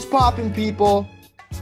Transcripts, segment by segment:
What's poppin', people?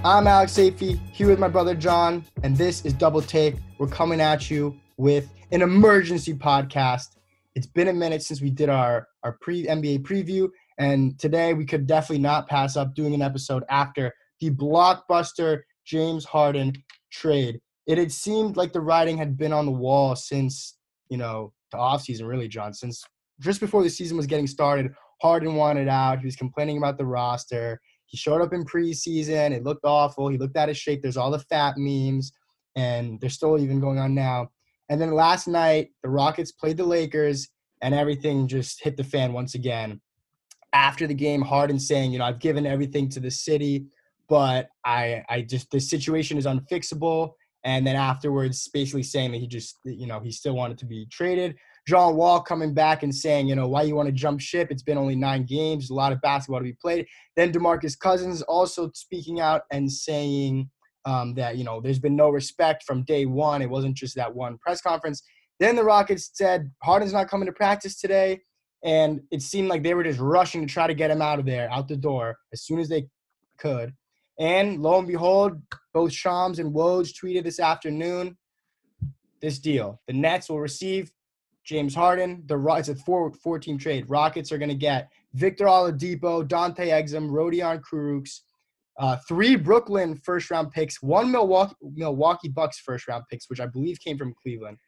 I'm Alex Safey here with my brother John, and this is Double Take. We're coming at you with an emergency podcast. It's been a minute since we did our, our pre NBA preview, and today we could definitely not pass up doing an episode after the blockbuster James Harden trade. It had seemed like the writing had been on the wall since, you know, the offseason, really, John, since just before the season was getting started. Harden wanted out. He was complaining about the roster. He showed up in preseason. It looked awful. He looked out of shape. There's all the fat memes, and they're still even going on now. And then last night, the Rockets played the Lakers, and everything just hit the fan once again. After the game, Harden saying, "You know, I've given everything to the city, but I, I just the situation is unfixable." And then afterwards, basically saying that he just, you know, he still wanted to be traded. John Wall coming back and saying, you know, why you want to jump ship? It's been only nine games, a lot of basketball to be played. Then Demarcus Cousins also speaking out and saying um, that you know there's been no respect from day one. It wasn't just that one press conference. Then the Rockets said Harden's not coming to practice today, and it seemed like they were just rushing to try to get him out of there, out the door as soon as they could. And lo and behold, both Shams and Woj tweeted this afternoon this deal. The Nets will receive James Harden. The it's a four four team trade. Rockets are going to get Victor Oladipo, Dante Exum, Rodion Kurucs, uh, three Brooklyn first round picks, one Milwaukee Milwaukee Bucks first round picks, which I believe came from Cleveland,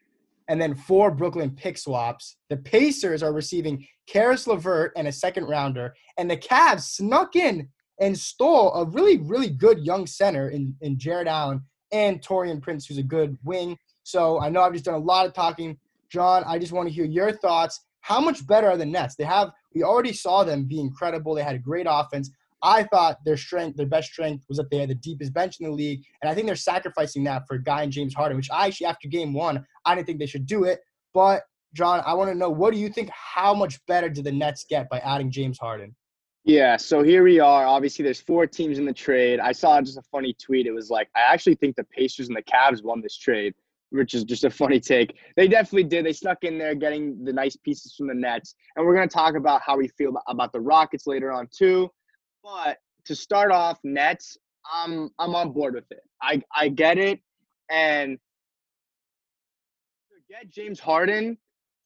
and then four Brooklyn pick swaps. The Pacers are receiving Caris LeVert and a second rounder, and the Cavs snuck in and stole a really really good young center in in Jarrett Allen and Taurean Prince, who's a good wing. So I know I've just done a lot of talking. John, I just want to hear your thoughts. How much better are the Nets? They have we already saw them be incredible. They had a great offense. I thought their strength, their best strength was that they had the deepest bench in the league. And I think they're sacrificing that for a guy in James Harden, which I actually after game one, I didn't think they should do it. But John, I want to know what do you think how much better did the Nets get by adding James Harden? Yeah, so here we are. Obviously, there's four teams in the trade. I saw just a funny tweet. It was like, I actually think the Pacers and the Cavs won this trade which is just a funny take. They definitely did. They snuck in there getting the nice pieces from the Nets. And we're going to talk about how we feel about the Rockets later on, too. But to start off, Nets, I'm, I'm on board with it. I, I get it. And get James Harden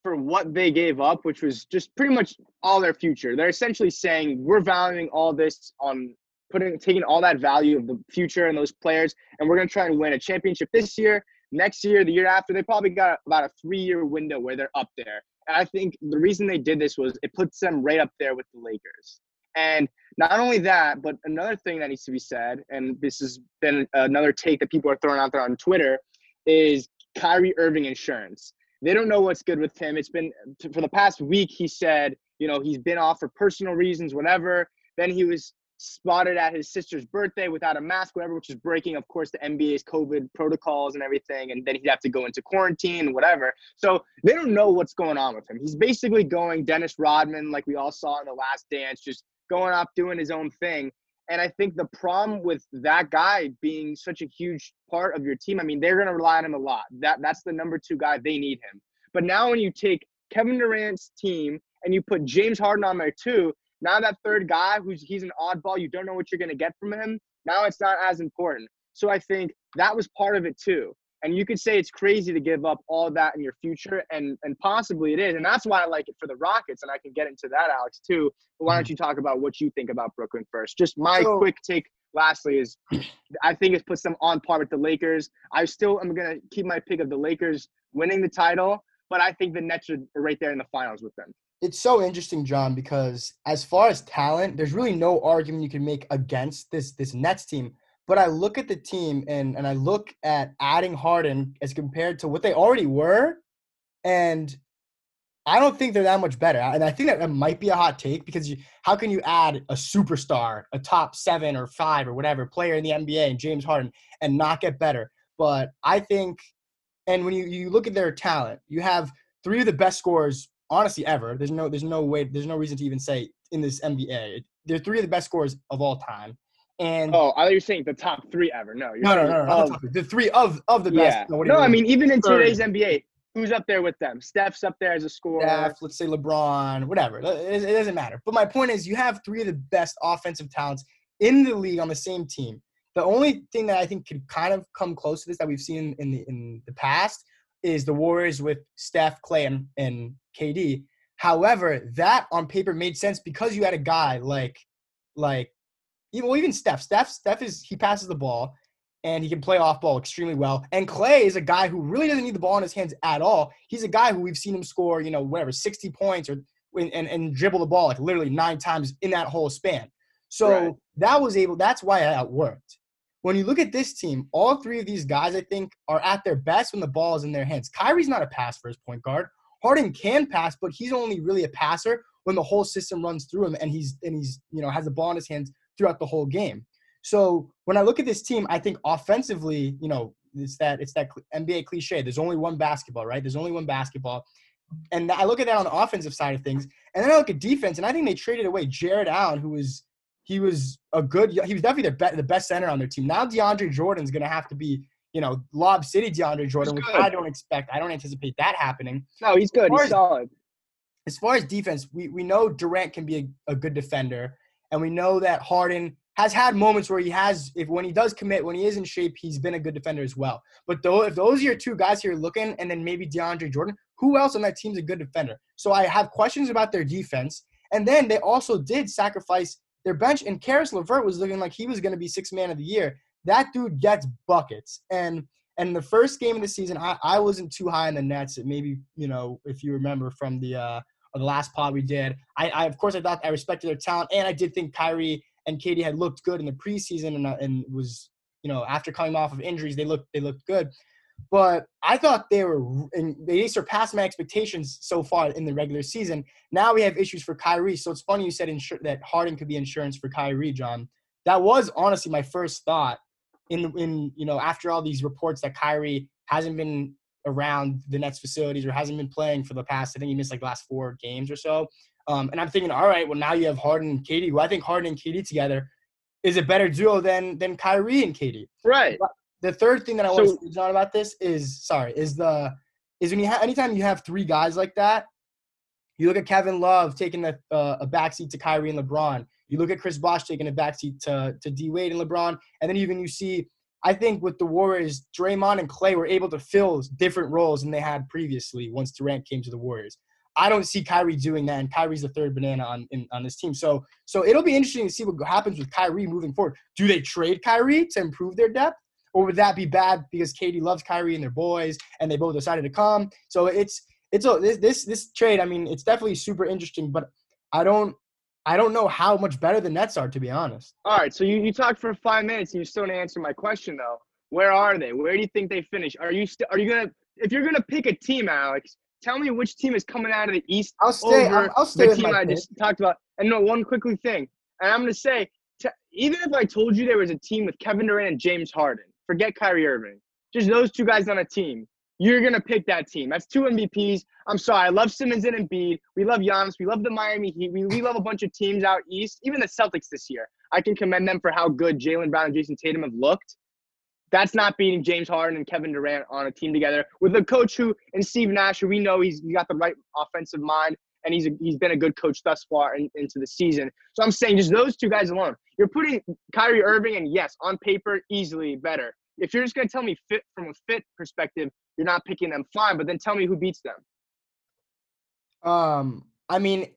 for what they gave up, which was just pretty much all their future, they're essentially saying we're valuing all this on putting taking all that value of the future and those players, and we're going to try and win a championship this year next year, the year after, they probably got about a three year window where they're up there. And I think the reason they did this was it puts them right up there with the Lakers. And not only that, but another thing that needs to be said, and this has been another take that people are throwing out there on Twitter, is Kyrie Irving insurance. They don't know what's good with him. It's been for the past week. He said, you know, he's been off for personal reasons, whatever. Then he was spotted at his sister's birthday without a mask, whatever, which is breaking, of course, the NBA's COVID protocols and everything. And then he'd have to go into quarantine, and whatever. So they don't know what's going on with him. He's basically going Dennis Rodman, like we all saw in the last dance, just going off doing his own thing. And I think the problem with that guy being such a huge part of your team, I mean, they're going to rely on him a lot. That that's the number two guy. They need him. But now when you take Kevin Durant's team and you put James Harden on there too, now that third guy who's he's an oddball, you don't know what you're gonna get from him. Now it's not as important. So I think that was part of it too. And you could say it's crazy to give up all that in your future, and and possibly it is. And that's why I like it for the Rockets, and I can get into that, Alex, too. But why don't mm-hmm. you talk about what you think about Brooklyn first? Just my so, quick take lastly is I think it puts them on par with the Lakers. I still am gonna keep my pick of the Lakers winning the title, but I think the Nets are right there in the finals with them it's so interesting, John, because as far as talent, there's really no argument you can make against this this Nets team. But I look at the team and and I look at adding Harden as compared to what they already were, and I don't think they're that much better. And I think that, that might be a hot take because you, how can you add a superstar, a top seven or five or whatever player in the NBA and James Harden and not get better? But I think, and when you, you look at their talent, you have three of the best scorers honestly ever. There's no there's no way there's no reason to even say in this NBA. They're three of the best scorers of all time. And oh, I thought you're saying the top three ever. No, no, no, no, no, the, the three of of the best. Yeah. No, no I mean even in today's NBA, who's up there with them? Steph's up there as a scorer. Steph, let's say LeBron, whatever. It, it doesn't matter. But my point is, you have three of the best offensive talents in the league on the same team. The only thing that I think could kind of come close to this that we've seen in the in the past is the Warriors with Steph, Clay, and, and KD. However, that on paper made sense because you had a guy like like even well, even Steph. Steph Steph is he passes the ball and he can play off ball extremely well. And Clay is a guy who really doesn't need the ball in his hands at all. He's a guy who we've seen him score, you know, whatever, 60 points or and, and dribble the ball like literally nine times in that whole span. So right. that was able, that's why that worked. When you look at this team, all three of these guys, I think, are at their best when the ball is in their hands. Kyrie's not a pass first point guard. Harden can pass, but he's only really a passer when the whole system runs through him and he's and he's you know has the ball in his hands throughout the whole game. So when I look at this team, I think offensively, you know, it's that it's that NBA cliche. There's only one basketball, right? There's only one basketball. And I look at that on the offensive side of things, and then I look at defense, and I think they traded away Jarrett Allen, who was he was a good, he was definitely the, be, the best center on their team. Now DeAndre Jordan's going to have to be, you know, Lob City DeAndre Jordan, which I don't expect. I don't anticipate that happening. No, he's good. He's as, solid. As far as defense, we, we know Durant can be a, a good defender, and we know that Harden has had moments where he has, if when he does commit, when he is in shape, he's been a good defender as well. But though, if those are your two guys here looking, and then maybe DeAndre Jordan, who else on that team's a good defender? So I have questions about their defense. And then they also did sacrifice their bench, and Caris LeVert was looking like he was going to be six man of the year. That dude gets buckets. And and the first game of the season, I, I wasn't too high in the Nets. Maybe you know if you remember from the uh, the last pod we did. I, I of course I thought I respected their talent, and I did think Kyrie and KD had looked good in the preseason, and uh, and was you know after coming off of injuries they looked they looked good. But I thought they were, and they surpassed my expectations so far in the regular season. Now we have issues for Kyrie. So it's funny you said insur- that Harden could be insurance for Kyrie, John. That was honestly my first thought. In in you know after all these reports that Kyrie hasn't been around the Nets facilities or hasn't been playing for the past, I think he missed like last four games or so. Um, and I'm thinking, all right, well now you have Harden and KD. who I think Harden and KD together is a better duo than than Kyrie and KD. Right. The third thing that I want to say, John, about this is sorry, is the is when you have anytime you have three guys like that, you look at Kevin Love taking a uh, a backseat to Kyrie and LeBron. You look at Chris Bosh taking a backseat to to D Wade and LeBron, and then even you see. I think with the Warriors, Draymond and Clay were able to fill different roles than they had previously once Durant came to the Warriors. I don't see Kyrie doing that, and Kyrie's the third banana on in, on this team. So so it'll be interesting to see what happens with Kyrie moving forward. Do they trade Kyrie to improve their depth? Or would that be bad because KD loves Kyrie and their boys, and they both decided to come? So it's it's a this this this trade. I mean, it's definitely super interesting, but I don't I don't know how much better the Nets are to be honest. All right, so you, you talked for five minutes and you still didn't answer my question though. Where are they? Where do you think they finish? Are you st- are you gonna if you're gonna pick a team, Alex? Tell me which team is coming out of the East. I'll stay. I'll, I'll stay the team I pick. just talked about. And no, one quickly thing, and I'm gonna say, t- even if I told you there was a team with Kevin Durant and James Harden, Forget Kyrie Irving. Just those two guys on a team. You're gonna pick that team. That's two MVPs. I'm sorry. I love Simmons and Embiid. We love Giannis. We love the Miami Heat. We, we love a bunch of teams out east. Even the Celtics this year. I can commend them for how good Jaylen Brown and Jayson Tatum have looked. That's not beating James Harden and Kevin Durant on a team together with a coach who and Steve Nash, who we know he's he got the right offensive mind and he's a, he's been a good coach thus far in, into the season. So I'm saying just those two guys alone. You're putting Kyrie Irving and yes, on paper, easily better. If you're just gonna tell me fit from a fit perspective, you're not picking them fine. But then tell me who beats them. Um, I mean,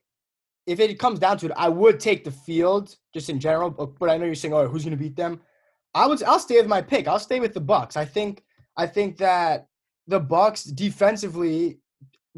if it comes down to it, I would take the field just in general. But I know you're saying, "Oh, who's gonna beat them?" I would. I'll stay with my pick. I'll stay with the Bucks. I think. I think that the Bucks defensively,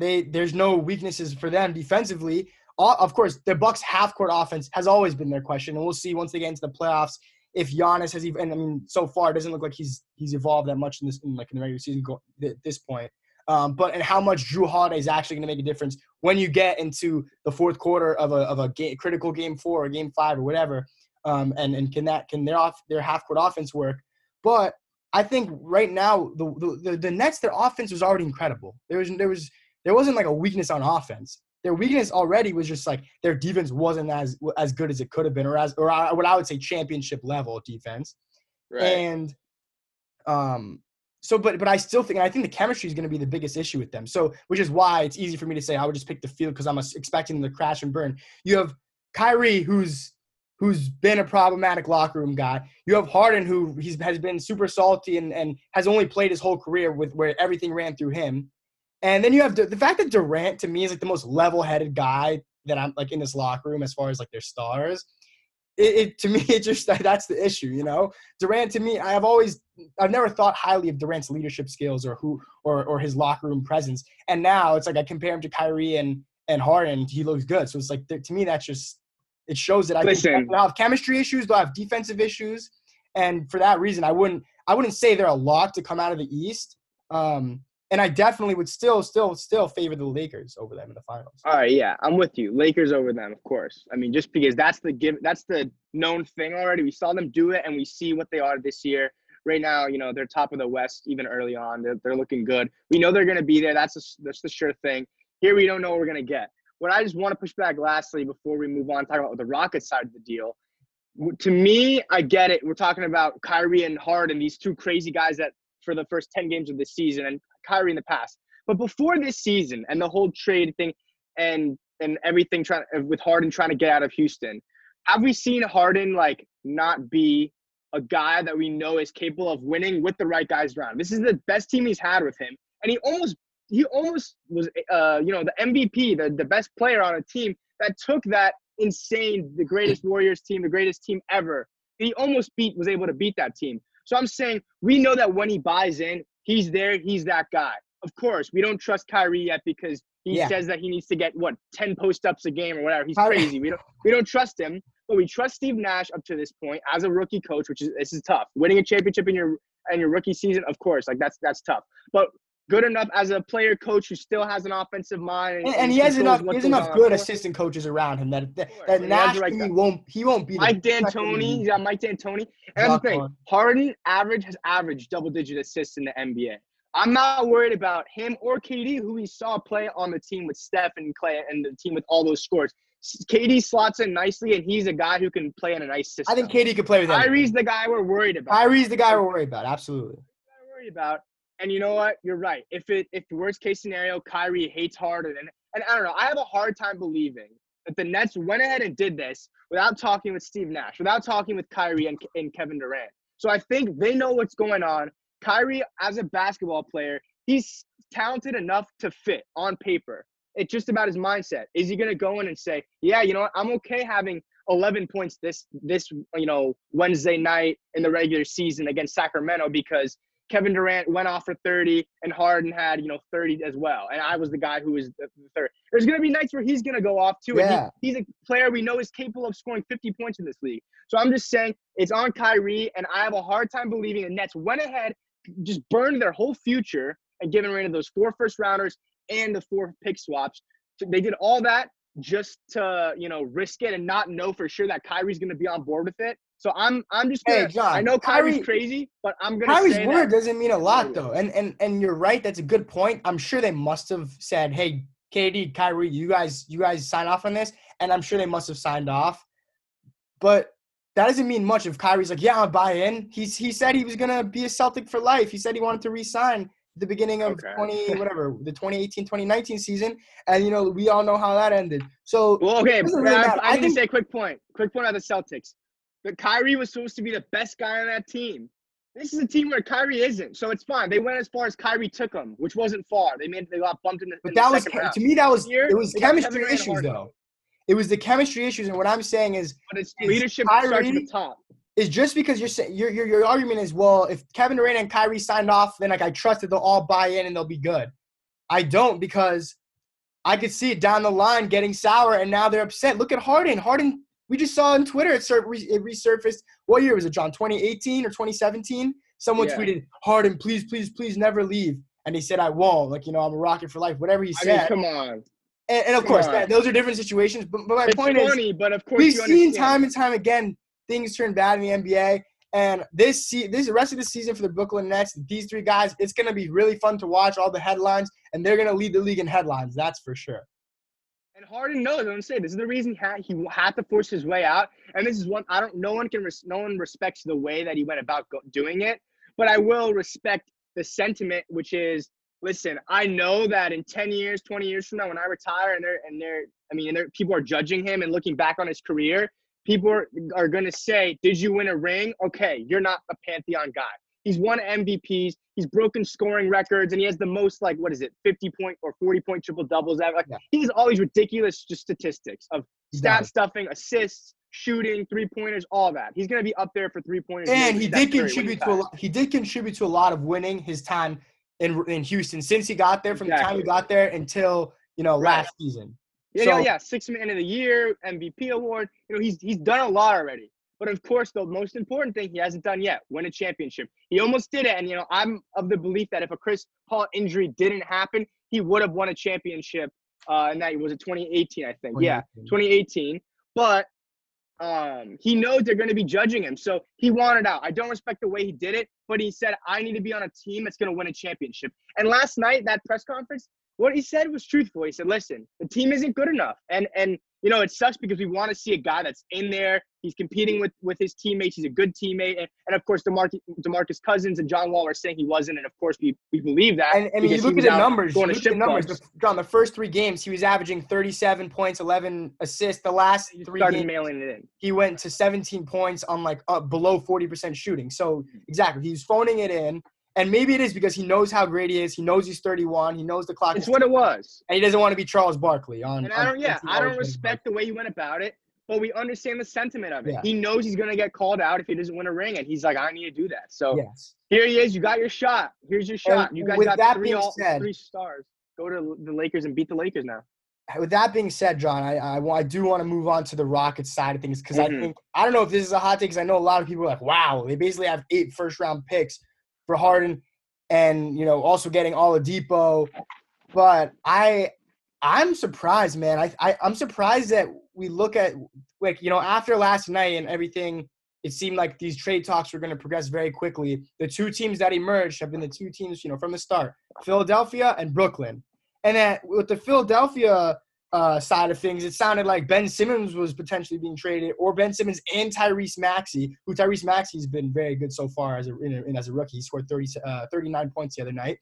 they there's no weaknesses for them defensively. All, of course, the Bucks half court offense has always been their question, and we'll see once they get into the playoffs if Giannis has even, I mean, so far it doesn't look like he's he's evolved that much in this, in like in the regular season go, at this point. Um, but and how much Jrue Holiday is actually going to make a difference when you get into the fourth quarter of a of a game, critical game four or game five or whatever. Um, and and can that can their off their half court offense work? But I think right now the, the the Nets their offense was already incredible. There was there was there wasn't like a weakness on offense their weakness already was just like their defense wasn't as as good as it could have been, or as or what I would say championship level defense. Right. And um, so but but I still think and I think the chemistry is going to be the biggest issue with them. So which is why it's easy for me to say I would just pick the field because I'm expecting them to crash and burn. You have Kyrie, who's who's been a problematic locker room guy. You have Harden, who he's, has been super salty and, and has only played his whole career with where everything ran through him. And then you have the, the fact that Durant to me is like the most level-headed guy that I'm like in this locker room as far as like their stars. It, it to me it just that's the issue, you know. Durant to me, I have always I've never thought highly of Durant's leadership skills or who or or his locker room presence. And now it's like I compare him to Kyrie and and Harden, he looks good. So it's like to me that's just it shows that I Listen. they'll have chemistry issues, they'll have defensive issues, and for that reason, I wouldn't I wouldn't say they're a lot to come out of the East. Um, and I definitely would still, still, still favor the Lakers over them in the finals. All right, yeah, I'm with you. Lakers over them, of course. I mean, just because that's the give, that's the known thing already. We saw them do it, and we see what they are this year. Right now, you know, they're top of the West even early on. They're, they're looking good. We know they're going to be there. That's a, that's the sure thing. Here, we don't know what we're going to get. What I just want to push back lastly before we move on, talk about the Rockets side of the deal. To me, I get it. We're talking about Kyrie and Harden, these two crazy guys that for the first 10 games of the season and Kyrie in the past. But before this season and the whole trade thing and and everything trying with Harden trying to get out of Houston, have we seen Harden like not be a guy that we know is capable of winning with the right guys around? This is the best team he's had with him, and he almost he almost was uh you know the MVP, the the best player on a team that took that insane the greatest Warriors team, the greatest team ever. He almost beat was able to beat that team. So I'm saying we know that when he buys in, he's there, he's that guy. Of course, we don't trust Kyrie yet because he yeah. says that he needs to get what 10 post ups a game or whatever. He's crazy. we don't we don't trust him, but we trust Steve Nash up to this point as a rookie coach, which is this is tough. Winning a championship in your in your rookie season, of course, like that's that's tough. But good enough as a player coach who still has an offensive mind. And, and, and he has enough he has enough good assistant coaches around him that that, that Nash right he won't he won't be Mike D'Antoni. He's got Mike D'Antoni. And that's the thing, Harden average has averaged double digit assists in the NBA. I'm not worried about him or KD, who we saw play on the team with Steph and Clay and the team with all those scores. KD slots in nicely, and he's a guy who can play in a nice system. I think KD could play with him. Kyrie's the guy we're worried about. Kyrie's the guy we're worried about. Absolutely. We're worried about. And you know what? You're right. If it if worst case scenario, Kyrie hates Harden, and and I don't know. I have a hard time believing that the Nets went ahead and did this without talking with Steve Nash, without talking with Kyrie and, and Kevin Durant. So I think they know what's going on. Kyrie, as a basketball player, he's talented enough to fit on paper. It's just about his mindset. Is he going to go in and say, "Yeah, you know what? I'm okay having 11 points this this you know Wednesday night in the regular season against Sacramento because Kevin Durant went off for 30 and Harden had, you know, 30 as well. And I was the guy who was the third. There's going to be nights where he's going to go off too. Yeah. And he, he's a player we know is capable of scoring 50 points in this league. So I'm just saying it's on Kyrie. And I have a hard time believing the Nets went ahead, just burned their whole future and given rid of those four first rounders and the four pick swaps. So they did all that just to, you know, risk it and not know for sure that Kyrie's going to be on board with it. So I'm I'm just gonna. Hey, John, I know Kyrie's Kyrie, crazy, but I'm gonna. Say. Kyrie's word that. doesn't mean a lot though, and and and you're right. That's a good point. I'm sure they must have said, "Hey, KD, Kyrie, you guys, you guys sign off on this," and I'm sure they must have signed off. But that doesn't mean much if Kyrie's like, "Yeah, I'll buy in." He's he said he was gonna be a Celtic for life. He said he wanted to resign the beginning of okay. 20 whatever the 2018 2019 season and you know we all know how that ended so well okay really I, I, I think, say a quick point quick point on the celtics but Kyrie was supposed to be the best guy on that team. This is a team where Kyrie isn't, so it's fine. They went as far as Kyrie took them, which wasn't far. They made they got bumped in the. But in that the was round. to me that was Here, it was chemistry issues though. It was the chemistry issues, and what I'm saying is, but it's leadership Kyrie, starts at the top. Is just because you're saying your, your your argument is well, if Kevin Durant and Kyrie signed off, then like I trust that they'll all buy in and they'll be good. I don't because I could see it down the line getting sour, and now they're upset. Look at Harden. Harden we just saw on Twitter it, sur- it resurfaced. What year was it, John? 2018 or 2017? Someone yeah. tweeted, Harden, please, please, please never leave. And he said, I won't. Like, you know, I'm a rocket for life. Whatever he said. I mean, come on. And, and of come course, that, those are different situations. But, but my it's point funny, is, but of course we've seen time and time again things turn bad in the NBA. And this se- this rest of the season for the Brooklyn Nets, these three guys, it's going to be really fun to watch all the headlines, and they're going to lead the league in headlines. That's for sure. And Harden knows. I'm saying this is the reason he had, he had to force his way out. And this is one I don't. No one can. Res, no one respects the way that he went about go, doing it. But I will respect the sentiment, which is, listen. I know that in 10 years, 20 years from now, when I retire, and they're and they're, I mean, and they're, people are judging him and looking back on his career, people are, are going to say, Did you win a ring? Okay, you're not a Pantheon guy. He's won MVPs. He's broken scoring records, and he has the most like what is it, fifty point or forty point triple doubles. ever. Like yeah. he's all these ridiculous just statistics of stat stuffing, assists, shooting, three pointers, all that. He's going to be up there for three pointers. And he did contribute to a lot, he did contribute to a lot of winning his time in in Houston since he got there. From exactly. the time he got there until you know right. last season. Yeah, so, yeah, yeah. Six man of the year, MVP award. You know, he's he's done a lot already. But of course, the most important thing he hasn't done yet, win a championship. He almost did it. And, you know, I'm of the belief that if a Chris Paul injury didn't happen, he would have won a championship. Uh, and that was it 2018, I think. 2018. Yeah, 2018. But um, he knows they're going to be judging him. So he wanted out. I don't respect the way he did it, but he said, I need to be on a team that's going to win a championship. And last night, that press conference, what he said was truthful. He said, listen, the team isn't good enough. And, and, you know, it sucks because we want to see a guy that's in there. He's competing with with his teammates. He's a good teammate, and, and of course, DeMarcus, DeMarcus Cousins and John Wall are saying he wasn't, and of course, we, we believe that. And, and you look at the numbers. Going to the numbers. John, the first three games, he was averaging 37 points, 11 assists. The last he three games, mailing it in. He went to 17 points on like uh, below 40% shooting. So exactly, he's phoning it in. And maybe it is because he knows how great he is. He knows he's 31. He knows the clock. It's what it was. And he doesn't want to be Charles Barkley on. And I don't. On, yeah, I don't respect the way he went about it, but we understand the sentiment of it. Yeah. He knows he's gonna get called out if he doesn't win a ring, and he's like, I need to do that. So yes. here he is. You got your shot. Here's your shot. And you guys got three all, said, three stars. Go to the Lakers and beat the Lakers now. With that being said, John, I I, I do want to move on to the Rockets side of things because mm-hmm. I think I don't know if this is a hot take because I know a lot of people are like, wow, they basically have eight first round picks for Harden and you know also getting Oladipo. But I I'm surprised, man. I, I I'm surprised that we look at like you know after last night and everything. It seemed like these trade talks were going to progress very quickly. The two teams that emerged have been the two teams, you know, from the start: Philadelphia and Brooklyn. And that with the Philadelphia uh, side of things, it sounded like Ben Simmons was potentially being traded, or Ben Simmons and Tyrese Maxey, who Tyrese Maxey's been very good so far as a, in, as a rookie. He scored 30, uh, 39 points the other night.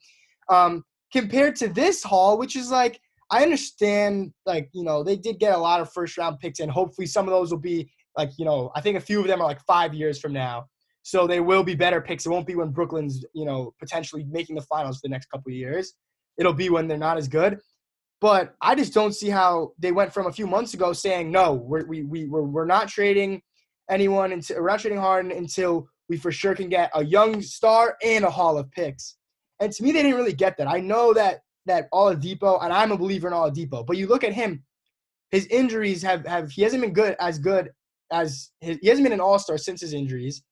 Um, compared to this haul, which is like, I understand, like, you know, they did get a lot of first round picks, and hopefully some of those will be, like, you know, I think a few of them are like five years from now. So they will be better picks. It won't be when Brooklyn's, you know, potentially making the finals for the next couple of years. It'll be when they're not as good. But I just don't see how they went from a few months ago saying no, we're, we we we're, we're not trading anyone until we're not trading Harden until we for sure can get a young star and a haul of picks. And to me, they didn't really get that. I know that that Oladipo, and I'm a believer in Oladipo, but you look at him, his injuries have have he hasn't been good as good as his, he hasn't been an All Star since his injuries,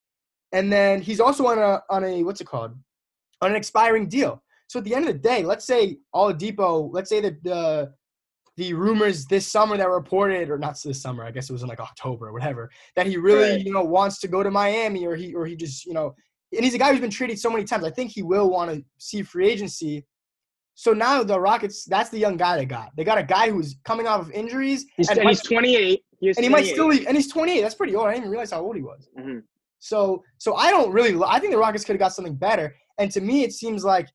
and then he's also on a on a what's it called on an expiring deal. So at the end of the day, let's say Oladipo, let's say that the the rumors this summer that were reported, or not this summer, I guess it was in like October or whatever, that he really, right. you know, wants to go to Miami or he or he just, you know, and he's a guy who's been traded so many times. I think he will want to see free agency. So now the Rockets, that's the young guy they got. They got a guy who's coming off of injuries. He's, and, and he's 28. He and he might still, and he's 28. That's pretty old. I didn't even realize how old he was. Mm-hmm. So, so I don't really. I think the Rockets could have got something better. And to me, it seems like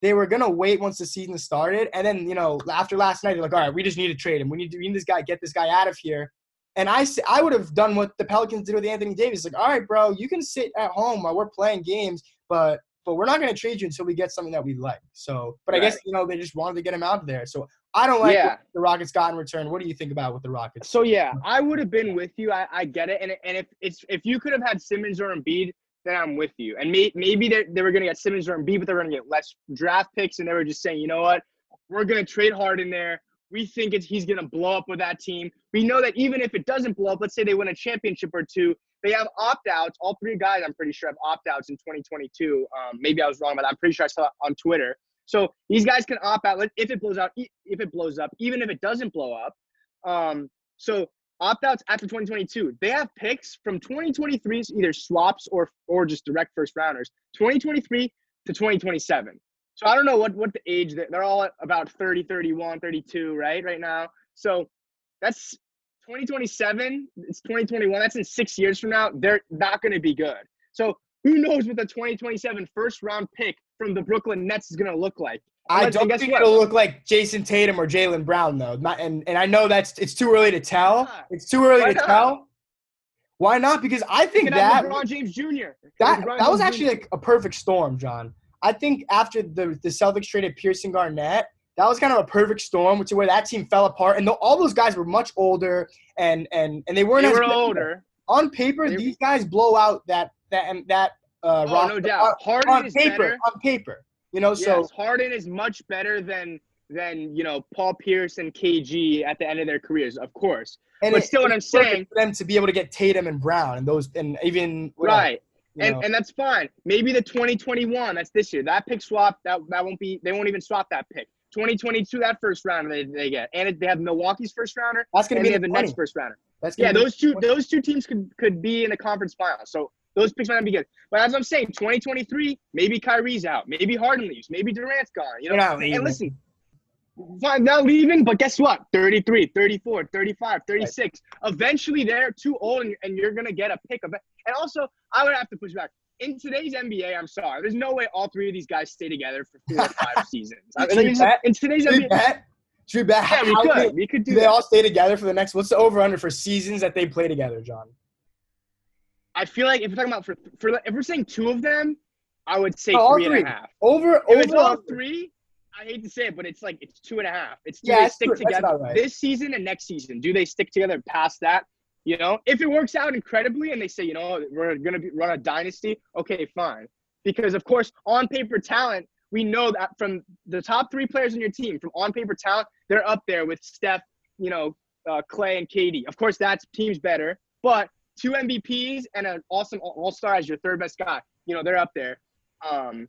they were gonna wait once the season started, and then you know after last night they're like, all right, we just need to trade him. We need to, we need this guy, get this guy out of here. And I I would have done what the Pelicans did with Anthony Davis, like, all right, bro, you can sit at home while we're playing games, but but we're not gonna trade you until we get something that we like. So, but right. I guess you know they just wanted to get him out there. So I don't like yeah. the Rockets got in return. What do you think about with the Rockets? So yeah, I would have been with you. I, I get it, and and if it's if you could have had Simmons or Embiid then I'm with you. And may, maybe they, they were going to get Simmons or Embiid, but they're going to get less draft picks, and they were just saying, you know what, we're going to trade hard in there. We think it's, he's going to blow up with that team. We know that even if it doesn't blow up, let's say they win a championship or two, they have opt outs. All three guys, I'm pretty sure, have opt outs in 2022. Um, maybe I was wrong, but I'm pretty sure I saw on Twitter. So these guys can opt out if it blows out, if it blows up, even if it doesn't blow up. Um, so opt outs after 2022. They have picks from 2023, either swaps or or just direct first rounders, 2023 to 2027. So I don't know what what the age that they're all about 30, 31, 32, right? Right now. So that's 2027. It's 2021. That's in six years from now. They're not going to be good. So who knows what the 2027 first round pick from the Brooklyn Nets is going to look like? I don't think what? it'll look like Jayson Tatum or Jaylen Brown though. Not, and and I know that's it's too early to tell. It's too early Why to not? tell. Why not? Because I think that LeBron James Jr. that LeBron that was actually Jr. like a perfect storm, John. I think after the the Celtics traded Pearson Garnett, that was kind of a perfect storm, which is where that team fell apart, and all those guys were much older, and and and they weren't they as were older. on paper. They- these guys blow out that that and that. Uh, Oh, roster no doubt. Harden on paper, better. on paper, you know. So yes, Harden is much better than than you know Paul Pierce and KG at the end of their careers, of course. and but still what I'm saying- for them to be able to get Tatum and Brown and those and even Right. And know. and that's fine. Maybe the 2021, that's this year. That pick swap, that that won't be. They won't even swap that pick. 2022, that first rounder they, they get, and it, they have Milwaukee's first rounder, that's gonna be the the money. First rounder. That's Yeah, those two those two teams could could be in the conference final. So those picks might not be good. But as I'm saying, 2023, maybe Kyrie's out, maybe Harden leaves, maybe Durant's gone. You know, They're not and listen, fine, not leaving, but guess what? 33, 34, 35, 36. Eventually, they're too old, and, and you're gonna get a pick of it. And also, I would have to push back. In today's NBA, I'm sorry, there's no way all three of these guys stay together for four or five seasons. I mean, in, today's Should NBA, bet? Should we bet? yeah, we could, many- we could do do they all stay together for the next? What's the over under for seasons that they play together, John? I feel like if we're talking about for, for if we're saying two of them, I would say No, all three and a three. half. Over If over. it's all three, I hate to say it, but it's like it's two and a half. It's do Yeah, they stick true. Together right. this season and next season? Do they stick together past that? You know, if it works out incredibly and they say, you know, we're gonna be, run a dynasty, okay, fine. Because of course, on paper talent, we know that from the top three players on your team, from on paper talent, they're up there with Steph, you know, uh, Clay and KD. Of course, that team's better, but two MVPs and an awesome All Star as your third best guy, you know, they're up there. Um,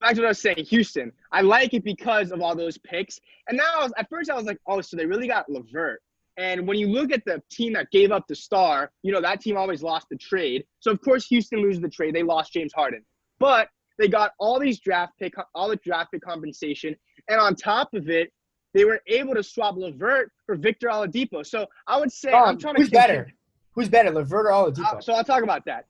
back to what I was saying, Houston. I like it because of all those picks. And now, I was, at first, I was like, oh, so they really got Levert. And when you look at the team that gave up the star, you know that team always lost the trade. So of course, Houston loses the trade. They lost James Harden, but they got all these draft pick, all the draft pick compensation, and on top of it, they were able to swap Levert for Victor Oladipo. So I would say I'm trying to who's better? Who's better, Levert or Oladipo? uh, so I'll talk about that.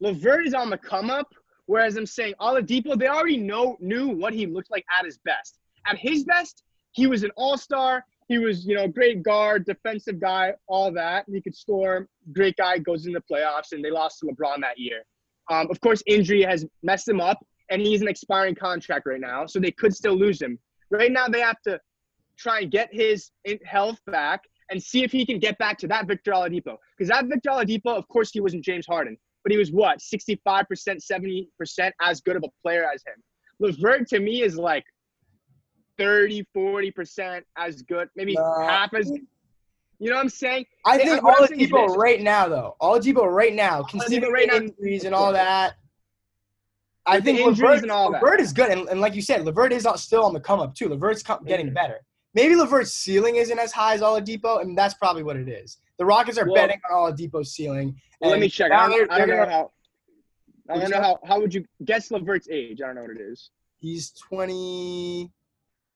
LeVert is on the come up, whereas I'm saying Oladipo, they already know knew what he looked like at his best. At his best, he was an all star. He was, you know, great guard, defensive guy, all that. He could score. Great guy goes in the playoffs, and they lost to LeBron that year. Um, of course, injury has messed him up, and he's an expiring contract right now, so they could still lose him. Right now, they have to try and get his health back and see if he can get back to that Victor Oladipo. Because that Victor Oladipo, of course, he wasn't James Harden, but he was what, 65%, 70% as good of a player as him. Levert to me is like 30, 40% as good, maybe half as you know what I'm saying? I think saying is Oladipo right now, though. Oladipo right now, considering right now- injuries and all that. I think Levert, and all. Levert is good, and, and like you said, Levert is still on the come up too. Levert's getting better. Maybe Levert's ceiling isn't as high as Oladipo, and that's probably what it is. The Rockets are Well- betting on Oladipo's ceiling. Let me check. I don't, I don't know gonna- how. I don't know how. How would you guess Levert's age? I don't know what it is. He's twenty.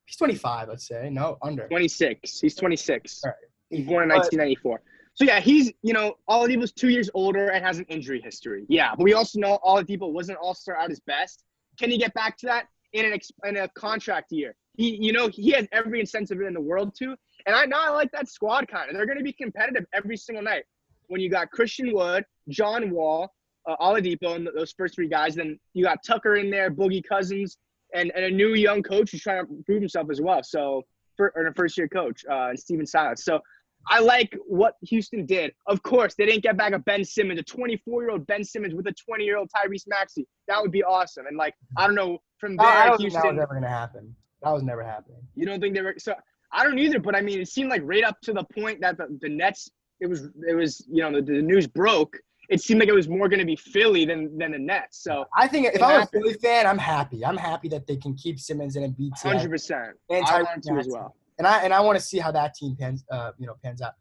He's twenty-five, let's say. No, under. 26. He's 26. All right. He's born in 1994. So yeah, he's you know Oladipo's two years older and has an injury history. Yeah, but we also know Oladipo wasn't All Star at his best. Can he get back to that in an in a contract year? He you know he has every incentive in the world to. And I now I like that squad kind of. They're going to be competitive every single night. When you got Christian Wood, John Wall, uh, Oladipo, and those first three guys, then you got Tucker in there, Boogie Cousins, and, and a new young coach who's trying to prove himself as well. So for or a first year coach, uh, and Stephen Silas. So I like what Houston did. Of course, they didn't get back a Ben Simmons, a 24 year old Ben Simmons with a 20 year old Tyrese Maxey. That would be awesome. And like I don't know from there, I don't think that was ever gonna happen. That was never happening. You don't think they were so? I don't either. But I mean, it seemed like right up to the point that the, the Nets. It was it was you know the, the news broke. It seemed like it was more going to be Philly than than the Nets. So I think if I'm a. Philly fan, I'm happy. I'm happy that they can keep Simmons and Embiid. hundred percent. And I Tyrese want to as well. and I and I want to see how that team pans uh you know pans out.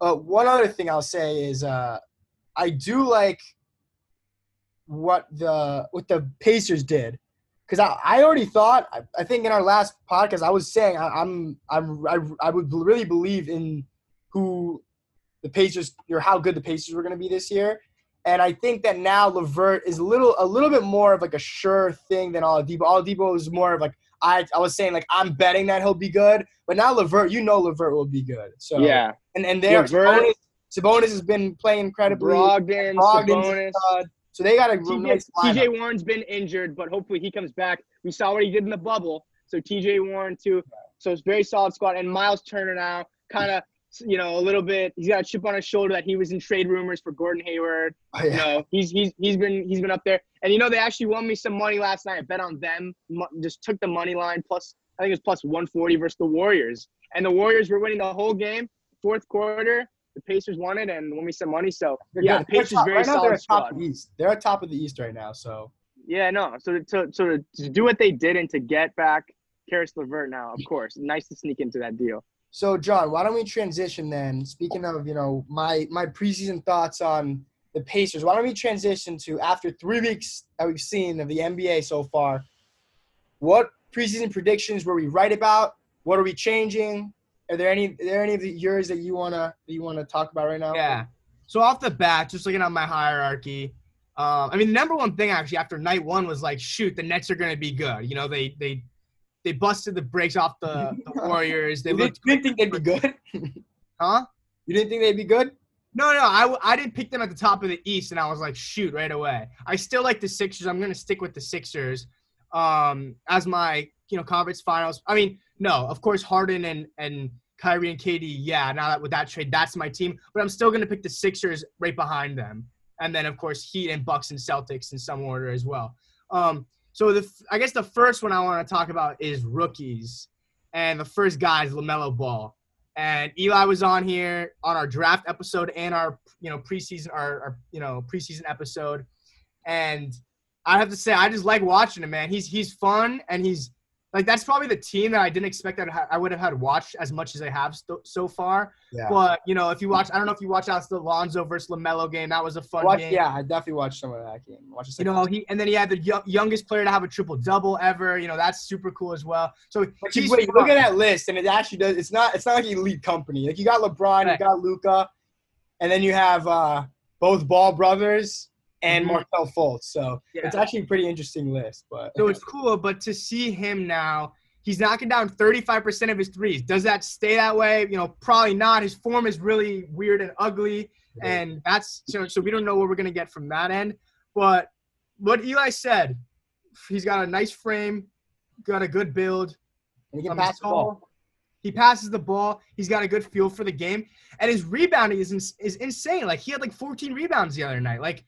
Uh, one other thing I'll say is uh I do like what the what the Pacers did because I, I already thought I, I think in our last podcast I was saying I, I'm I'm I, I would really believe in who the Pacers or how good the Pacers were going to be this year. And I think that now LeVert is a little a little bit more of like a sure thing than Oladipo. Oladipo is more of like I I was saying like I'm betting that he'll be good, but now LeVert you know LeVert will be good. So Yeah, and and Levert- Sabonis, Sabonis has been playing incredibly. Brogdon, Brogdon's Sabonis. So they got a TJ, nice. TJ Warren's been injured, but hopefully he comes back. We saw what he did in the bubble. So TJ Warren too. So it's very solid squad. And Myles Turner now, kind of, you know, a little bit. He's got a chip on his shoulder that he was in trade rumors for Gordon Hayward. Oh, You know, he's he's he's been he's been up there. And you know, they actually won me some money last night. I bet on them. Just took the money line plus. I think it was plus 140 versus the Warriors. And the Warriors were winning the whole game. Fourth quarter, the Pacers won it and won me some money. So They're yeah, good. the Pacers top- very right now they're solid top of the East. They're at top of the East right now. So Yeah, no. So to, so to, to do what they did and to get back Caris LeVert now, of course, nice to sneak into that deal. So, John, why don't we transition then? Speaking of, you know, my my preseason thoughts on the Pacers, why don't we transition to after three weeks that we've seen of the NBA so far? What preseason predictions were we right about? What are we changing? Are there any are there any of the yours that you wanna that you wanna talk about right now? Yeah. So off the bat, just looking at my hierarchy, um, I mean, the number one thing actually after night one was like, shoot, the Nets are going to be good. You know, they they they busted the brakes off the, the Warriors. They looked, didn't think they'd be good? huh? You didn't think they'd be good? No, no, I, I didn't pick them at the top of the East, and I was like, shoot, right away. I still like the Sixers. I'm going to stick with the Sixers um, as my you know conference finals. I mean, no, of course Harden and and Kyrie and KD. Yeah, now that with that trade, that's my team. But I'm still to pick the Sixers right behind them, and then of course Heat and Bucks and Celtics in some order as well. Um, so the I guess the first one I want to talk about is rookies, and the first guy is Lamelo Ball. And Eli was on here on our draft episode and our you know preseason our, our you know preseason episode, and I have to say I just like watching him, man. He's he's fun and he's like that's probably the team that I didn't expect that I would have had watched as much as I have so, so far. Yeah. But you know, if you watch, I don't know if you watch out the Lonzo versus Lamelo game. That was a fun Watch, game. yeah, I definitely watched some of that game. Watch You know, he and then he had the yo- youngest player to have a triple double ever. You know, that's super cool as well. So But wait, look at that list, and it actually does. It's not. It's not like elite company. Like you got LeBron, Right. you got Luka, and then you have uh, both Ball brothers and Mhm. Markelle Fultz. So Yeah. it's actually a pretty interesting list. But So it's cool, but to see him now, he's knocking down 35% of his threes. Does that stay that way? You know, probably not. His form is really weird and ugly, and that's so. So we don't know what we're gonna get from that end. But what Eli said, he's got a nice frame, got a good build. and he can Um, pass the ball. He passes the ball. He's got a good feel for the game, and his rebounding is ins- is insane. Like he had like 14 rebounds the other night. Like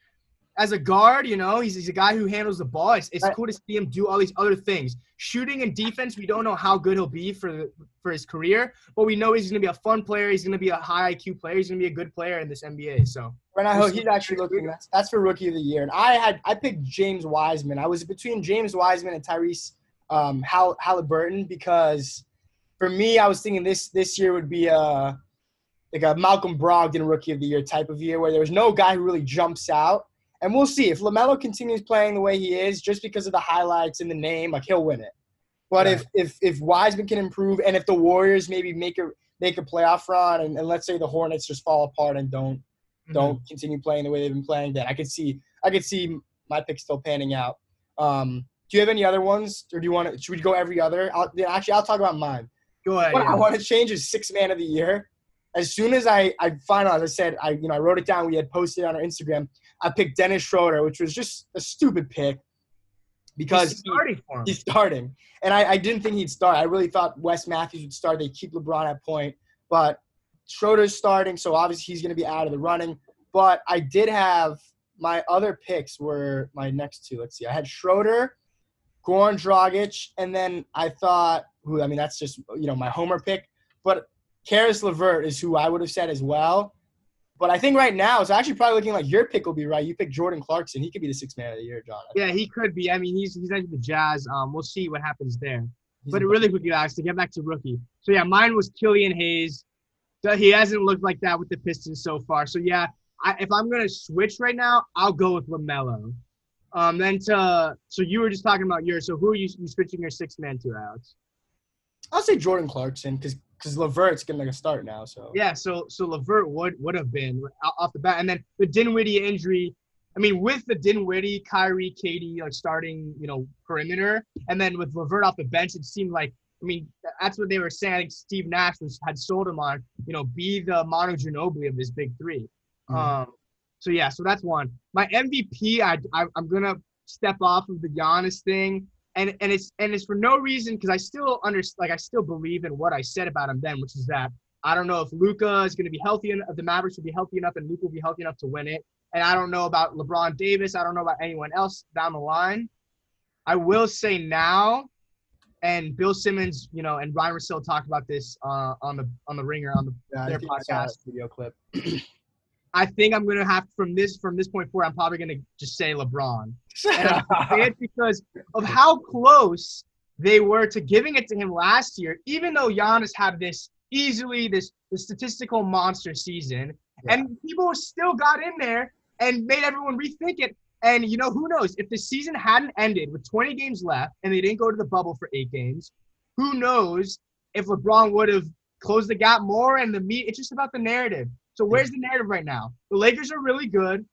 as a guard, you know, he's, he's a guy who handles the ball. It's, it's Right. cool to see him do all these other things. Shooting and defense, we don't know how good he'll be for the, for his career, but we know he's going to be a fun player. He's going to be a high IQ player. He's going to be a good player in this NBA. So Right he's actually looking. That's, that's for rookie of the year. And I had I picked James Wiseman. I was between James Wiseman and Tyrese um, Hall, Halliburton because for me, I was thinking this this year would be a like a Malcolm Brogdon rookie of the year type of year where there was no guy who really jumps out. And we'll see if Lamelo continues playing the way he is, just because of the highlights and the name, like he'll win it. But if if if Wiseman can improve, and if the Warriors maybe make a make a playoff run, and, and let's say the Hornets just fall apart and don't don't continue playing the way they've been playing, then I could see I could see my pick still panning out. Um, do you have any other ones, or do you want to? Should we go every other? I'll, yeah, actually, I'll talk about mine. go ahead. What I want to change is six man of the year. As soon as I I finalized, I said I you know I wrote it down. We had posted it on our Instagram. I picked Dennis Schroeder, which was just a stupid pick because He's he- starting for him. he's starting. And I, I didn't think he'd start. I really thought Wes Matthews would start. They keep LeBron at point, but Schroeder's starting, so obviously he's going to be out of the running. But I did have my other picks were my next two. Let's see. I had Schroeder, Goran Dragic, and then I thought, who I mean, that's just you know my homer pick. But Karis LeVert is who I would have said as well. But I think right now it's actually probably looking like your pick will be right. You pick Jordan Clarkson. He could be the sixth man of the year, John. Yeah, he could be. I mean, he's he's into the Jazz. Um, we'll see what happens there. He's But really quickly, guys, to get back to rookie. So yeah, mine was Killian Hayes. He hasn't looked like that with the Pistons so far. So yeah, I, if I'm gonna switch right now, I'll go with Lamelo. Um, then to so you were just talking about yours. So who are you, you switching your sixth man to, Alex? I'll say Jordan Clarkson because because LeVert's getting like a start now. So Yeah, so so LeVert would would have been off the bat, and then the Dinwiddie injury. I mean, with the Dinwiddie, Kyrie, KD, like starting, you know, perimeter, and then with LeVert off the bench, it seemed like I mean, that's what they were saying. I think Steve Nash was had sold him on, you know, be the Manu Ginobili of this big 3 Mhm. Um, so yeah, so that's one. My MVP, I, I I'm gonna step off of the Giannis thing, and and it's and it's for no reason because I still under like I still believe in what I said about him then, which is that I don't know if Luka is gonna be healthy enough, if the Mavericks will be healthy enough, and Luka will be healthy enough to win it. And I don't know about LeBron Davis. I don't know about anyone else down the line. I will say now, and Bill Simmons, you know, and Ryan Russillo talked about this uh, on the on the Ringer on the Yeah, Their think I saw that podcast. video clip. I think I'm gonna have from this from this point forward. I'm probably gonna just say LeBron, and I say because of how close they were to giving it to him last year. Even though Giannis had this easily this the statistical monster season, and people still got in there and made everyone rethink it. And you know who knows if the season hadn't ended with 20 games left and they didn't go to the bubble for eight games, who knows if LeBron would have closed the gap more and the meat. It's just about the narrative. So where's the narrative right now? The Lakers are really good,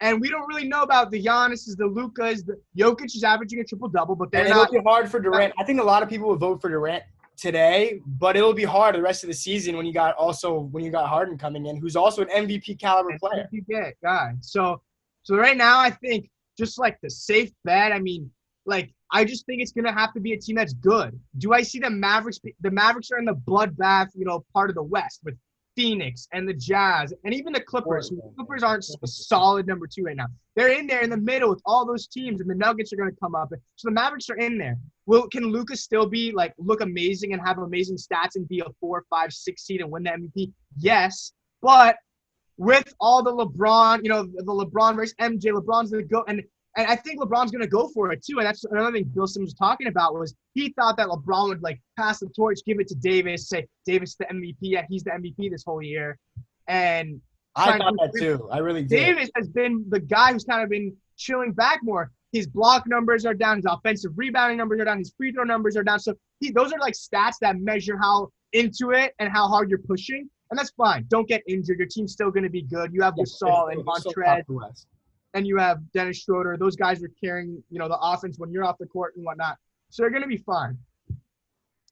and we don't really know about the Giannis's, the Lukas, the Jokic is averaging a triple double, but they're and it'll not. be hard for Durant. I think a lot of people will vote for Durant today, but it'll be hard the rest of the season when you got also when you got Harden coming in, who's also an MVP caliber player. You get guy. So, so right now I think just like the safe bet. I mean, like I just think it's gonna have to be a team that's good. Do I see the Mavericks? The Mavericks are in the bloodbath, you know, part of the West with Phoenix and the Jazz and even the Clippers. The Clippers aren't a solid number two right now. They're in there in the middle with all those teams, and the Nuggets are gonna come up. So the Mavericks are in there. Will can Lucas still be like look amazing and have amazing stats and be a four, five, six seed and win the MVP? Yes, but with all the LeBron, you know, the LeBron versus MJ, LeBron's gonna go and and I think LeBron's gonna go for it too. And that's another thing Bill Simmons was talking about was he thought that LeBron would like pass the torch, give it to Davis, say Davis is the MVP, yeah, he's the MVP this whole year. And I thought to- that too. I really did. Davis has been the guy who's kind of been chilling back more. His block numbers are down. His offensive rebounding numbers are down. His free throw numbers are down. So he, those are like stats that measure how into it and how hard you're pushing. And that's fine. Don't get injured. Your team's still going to be good. You have Yeah, Gasol and Montrezl, and you have Dennis Schroeder. Those guys are carrying, you know, the offense when you're off the court and whatnot. So they're going to be fine.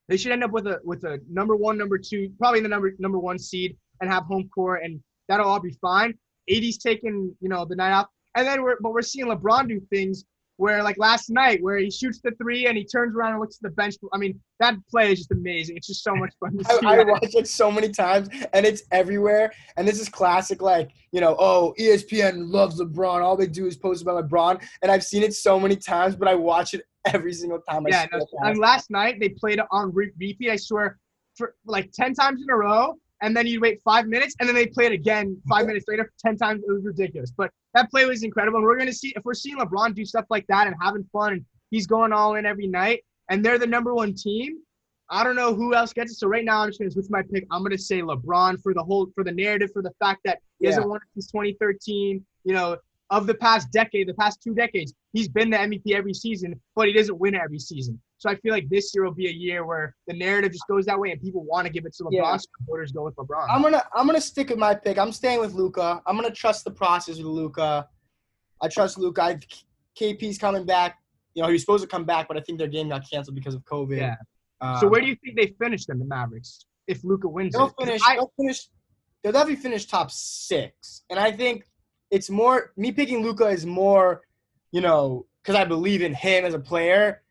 They should end up with a with a number one, number two, probably the number number one seed, and have home court, and that'll all be fine. AD's taking, you know, the night off, and then we're but we're seeing LeBron do things where like last night where he shoots the three and he turns around and looks at the bench. I mean, that play is just amazing. It's just so much fun to see. I, I watch it so many times, and it's everywhere. And this is classic, like you know, oh, ESPN loves LeBron. All they do is post about LeBron, and I've seen it so many times, but I watch it every single time. I Yeah, no, and last night they played it on re- repeat. I swear, for like ten times in a row, and then you'd wait five minutes, and then they play it again five minutes later, ten times. It was ridiculous, but that play was incredible. And we're gonna see if we're seeing LeBron do stuff like that and having fun, and he's going all in every night, and they're the number one team. I don't know who else gets it. So right now, I'm just gonna switch my pick. I'm gonna say LeBron for the whole for the narrative for the fact that he hasn't won since 2013. You know, of the past decade, the past two decades, he's been the MVP every season, but he doesn't win every season. So I feel like this year will be a year where the narrative just goes that way, and people want to give it to LeBron. Yeah. Go with LeBron. I'm gonna I'm gonna stick with my pick. I'm staying with Luka. I'm gonna trust the process with Luka. I trust Luka. I, KP's coming back. You know, he was supposed to come back, but I think their game got canceled because of COVID. Yeah. Um, so where do you think they finish then, the Mavericks, if Luka wins they'll it? finish? I- they'll finish. They'll definitely finish top six, and I think it's more me picking Luka is more, you know, because I believe in him as a player,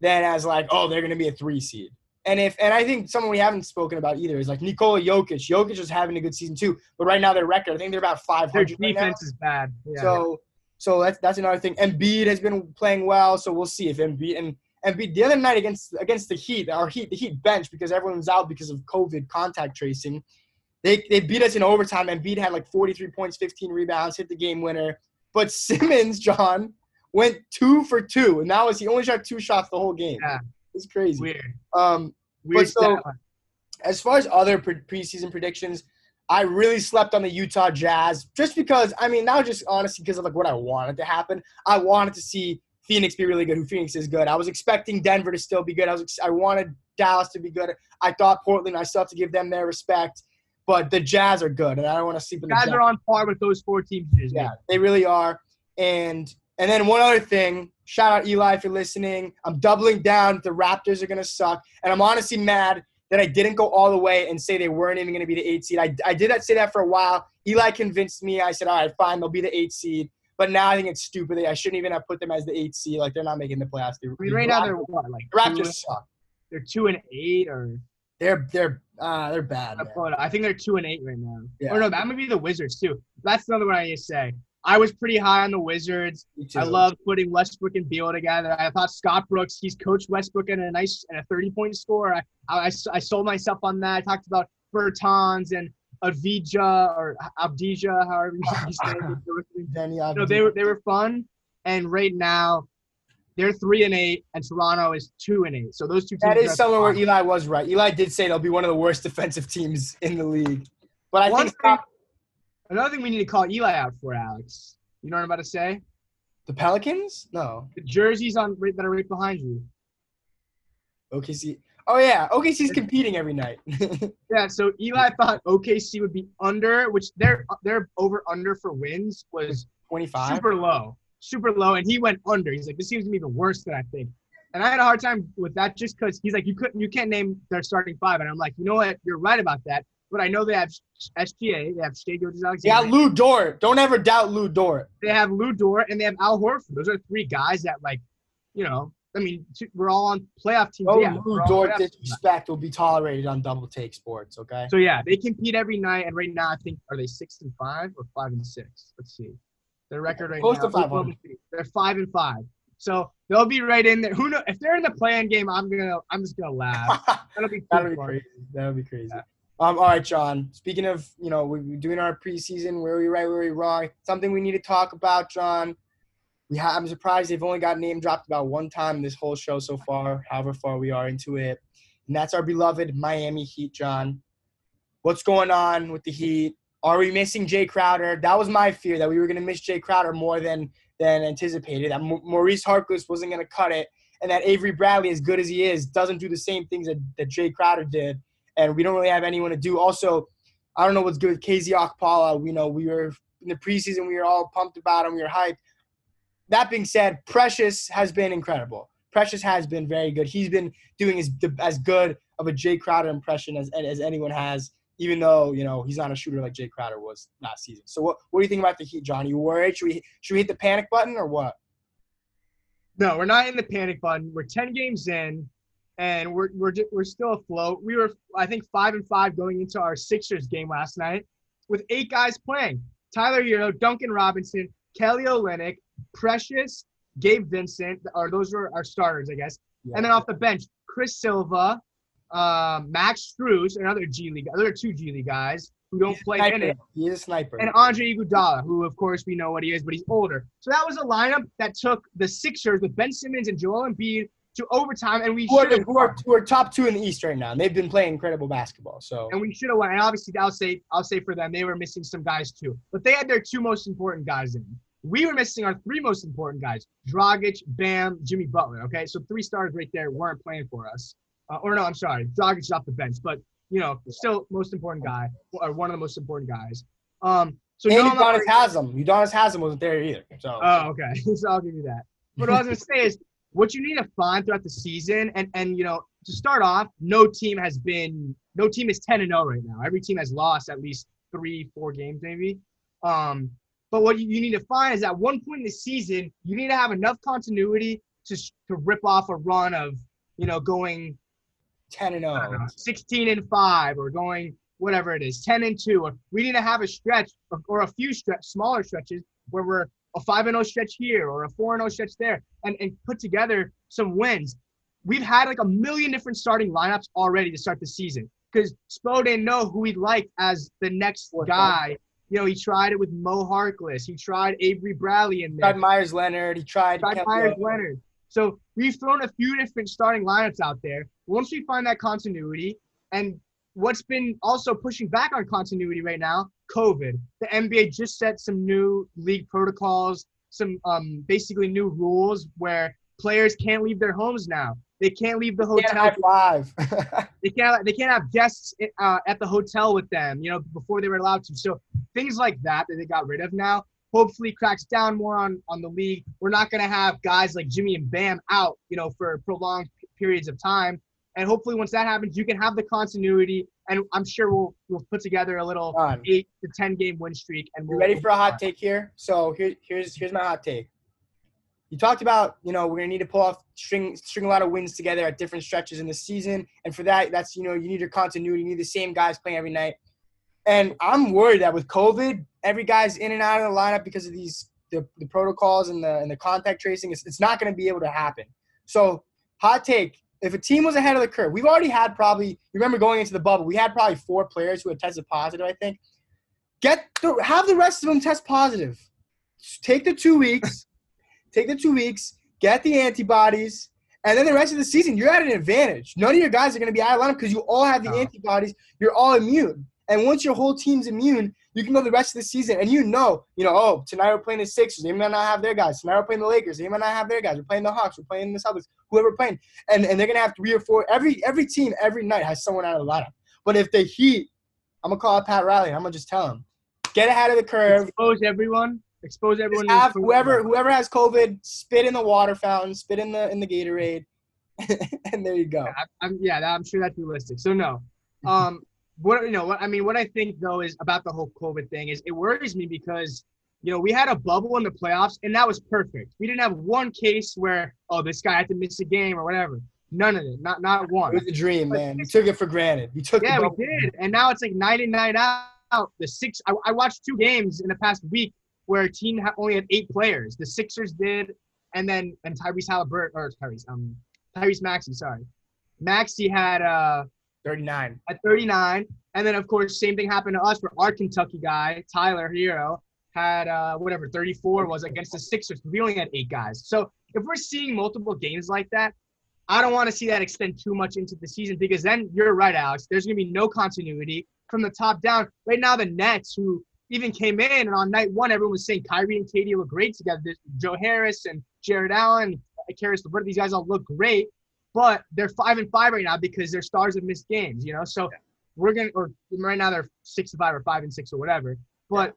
than as like, oh, they're gonna be a three seed. And if and I think someone we haven't spoken about either is like Nikola Jokic. Jokic is having a good season too, but right now their record, I think they're about 500. their hundred. Right now. defense is bad. Yeah. So so that's that's another thing. Embiid has been playing well, so we'll see if Embiid and Embiid the other night against against the Heat, our Heat the Heat bench because everyone was out because of COVID contact tracing. They they beat us in overtime. Embiid had like 43 points, 15 rebounds, hit the game winner. But Simmons, John, went two for two, and that was he only shot two shots the whole game. Yeah. It's crazy. weird. Um, Weird. so- stat as far as other pre- preseason predictions, I really slept on the Utah Jazz just because I mean not just honestly because of like what I wanted to happen. I wanted to see Phoenix be really good. Who Phoenix is good. I was expecting Denver to still be good. I was ex- I wanted Dallas to be good. I thought Portland. I still have to give them their respect. But the Jazz are good, and I don't want to sleep on the guys Jazz. are on par with those four teams. Yeah, they really are. And And then one other thing, shout out Eli if you're listening. I'm doubling down. The Raptors are gonna suck, and I'm honestly mad that I didn't go all the way and say they weren't even gonna be the eight seed. I, I did that say that for a while. Eli convinced me. I said, all right, fine, they'll be the eight seed. But now I think it's stupid. I shouldn't even have put them as the eight seed. Like they're not making the playoffs. The, I mean, right now they're what, like the Raptors two, suck. they're two and eight, or They're they're uh, they're bad. I think they're two and eight right now. Yeah. Or no, that might be the Wizards too. That's another one I need to say. I was pretty high on the Wizards. I love putting Westbrook and Beal together. I thought Scott Brooks, he's coached Westbrook in a nice and a 30 point score. I, I, I sold myself on that. I talked about Bertans and Avdija or Abdija, however you say it. No, they were they were fun. And right now, they're three and eight, and Toronto is two and eight. So those two teams. That are is somewhere where. Eli was right. Eli did say they'll be one of the worst defensive teams in the league. But I One think Another thing we need to call Eli out for, Alex. You know what I'm about to say? the Pelicans? No. The jerseys on right, that are right behind you. OKC. Oh yeah, OKC's competing every night. Yeah, so Eli thought OKC would be under, which their their over under for wins was 25. super low, super low, and he went under. He's like, this seems to be even worse than I think. And I had a hard time with that just because he's like, you couldn't, you can't name their starting five, and I'm like, you know what, you're right about that. But I know they have SGA, they have Shai Gilgeous They got Lu Dort. Don't ever doubt Lu Dort. they have Lu Dort, and they have Al Horford. Those are three guys that like, you know, I mean, we're all on playoff teams. No yeah, Lu Dort disrespect will be tolerated on Double Take Sports. Okay. So yeah, they compete every night, and right now I think are they six and five or five and six? Let's see, their record right Close now. to 500. They're five and five, so they'll be right in there. Who know if they're in the playing game? I'm gonna, I'm just gonna laugh. That'll be That'll be crazy. That'll be crazy. Um, all right, John. Speaking of, you know, we- we're doing our preseason. Where are we right? Where we wrong? Something we need to talk about, John. We ha- I'm surprised they've only got name dropped about one time this whole show so far. However far we are into it, and that's our beloved Miami Heat, John. What's going on with the Heat? Are we missing Jae Crowder? That was my fear that we were going to miss Jae Crowder more than than anticipated. That Mo- Maurice Harkless wasn't going to cut it, and that Avery Bradley, as good as he is, doesn't do the same things that, that Jae Crowder did and we don't really have anyone to do. Also, I don't know what's good with KZ Okpala. We know we were in the preseason, we were all pumped about him, we were hyped. That being said, Precious has been incredible. Precious has been very good. He's been doing as as good of a Jae Crowder impression as as anyone has, even though you know he's not a shooter like Jae Crowder was last season. So what what do you think about the Heat, Johnny? You worried? Should we should we hit the panic button or what? No, we're not in the panic button. We're ten games in, and we're we're we're still afloat. We were I think five and five going into our Sixers game last night, with eight guys playing: Tyler Herro, Duncan Robinson, Kelly Olynyk, Precious, Gabe Vincent. Or those were our starters, I guess. Yeah. And then off the bench, Chris Silva, um, Max Strus, another G League, other two G League guys who don't play in it, He is a sniper. and Andre Iguodala, who of course we know what he is, but he's older. So that was a lineup that took the Sixers with Ben Simmons and Joel Embiid to overtime, and we who are, should who, are, who are top two in the East right now? And they've been playing incredible basketball. So and we should have won. And obviously, I'll say I'll say for them, they were missing some guys too, but they had their two most important guys in. We were missing our three most important guys: Dragic, Bam, Jimmy Butler. Okay, so three stars right there weren't playing for us. Uh, or no, I'm sorry, Dragic is off the bench, but you know, still most important guy or one of the most important guys. Um, so and no, I'm not Udonis Haslam. Udonis Haslam wasn't there either. So Oh, okay. so I'll give you that. What I was gonna say is what you need to find throughout the season, and and you know, to start off, no team has been no team is ten and zero right now. Every team has lost at least three, four games, maybe. Um, but what you, you need to find is at one point in the season, you need to have enough continuity to to rip off a run of you know going ten and I don't know, zero. 16 and 5 or going whatever it is 10 and 2 or we need to have a stretch or, or a few stretch smaller stretches where we're a 5 and 0 stretch here or a 4 and 0 stretch there and, and put together some wins we've had like a million different starting lineups already to start the season because Spo didn't know who he'd like as the next Fourth guy you know he tried it with Mo Harkless he tried Avery Bradley in He tried Meyers Leonard. He tried. tried Meyers Leonard. So we've thrown a few different starting lineups out there. Once we find that continuity, and what's been also pushing back on continuity right now, COVID. The NBA just set some new league protocols, some um, basically new rules where players can't leave their homes now. They can't leave the hotel. five. They can't. They can't have guests uh, at the hotel with them. You know, before they were allowed to. So things like that that they got rid of now hopefully cracks down more on on the league. We're not going to have guys like Jimmy and Bam out, you know, for prolonged periods of time. And hopefully, once that happens, you can have the continuity. And I'm sure we'll we'll put together a little Done. eight to ten game win streak. And You we'll, ready for a hot take here? So here, here's here's my hot take. You talked about, you know, we're gonna need to pull off string string a lot of wins together at different stretches in the season, and for that, that's you know, you need your continuity. You need the same guys playing every night. And I'm worried that with COVID, every guy's in and out of the lineup because of these the, the protocols and the and the contact tracing. It's, it's not going to be able to happen. So, hot take: if a team was ahead of the curve, we've already had probably. You remember going into the bubble, we had probably four players who had tested positive. I think. Get the have the rest of them test positive. Take the two weeks. take the two weeks. Get the antibodies. And then the rest of the season, you're at an advantage. None of your guys are going to be out of lineup because you all have the No. antibodies. You're all immune. And once your whole team's immune, you can go the rest of the season and you know, you know, oh, tonight we're playing the Sixers. They might not have their guys. Tonight we're playing the Lakers. They might not have their guys. We're playing the Hawks. We're playing the Celtics. Whoever we're playing. And and they're gonna have three or four every every team every night has someone out of the lineup. But if the Heat, I'm gonna call out Pat Riley and I'm gonna just tell him, get ahead of the curve. expose everyone. Expose everyone. Have whoever whoever has COVID, spit in the water fountain, spit in the in the Gatorade, and there you go. I, I'm yeah, I'm sure that's realistic. So no, um, what you know, what I mean, what I think though is about the whole COVID thing is it worries me because you know we had a bubble in the playoffs and that was perfect. We didn't have one case where oh this guy had to miss a game or whatever. None of it, not not It one. was a dream, man. You took it for granted. You took Yeah, we did, and now it's like night in night out. The six, I, I watched two games in the past week where a team ha- only had eight players. The Sixers did, and then and Tyrese Halliburton or Tyrese um Tyrese Maxey, sorry, Maxey had uh 39. at 39. And then, of course, same thing happened to us where our Kentucky guy, Tyler Herro, had uh, whatever 34 was against the Sixers. We only had eight guys. So if we're seeing multiple games like that, I don't want to see that extend too much into the season because then you're right, Alex. There's going to be no continuity from the top down. Right now, the Nets, who even came in and on night one, everyone was saying Kyrie and KD look great together. There's Joe Harris and Jarrett Allen, Caris LeVert, these guys all look great but they're five and five right now because their stars have missed games, you know. So we're gonna, or right now they're six and five or five and six or whatever. But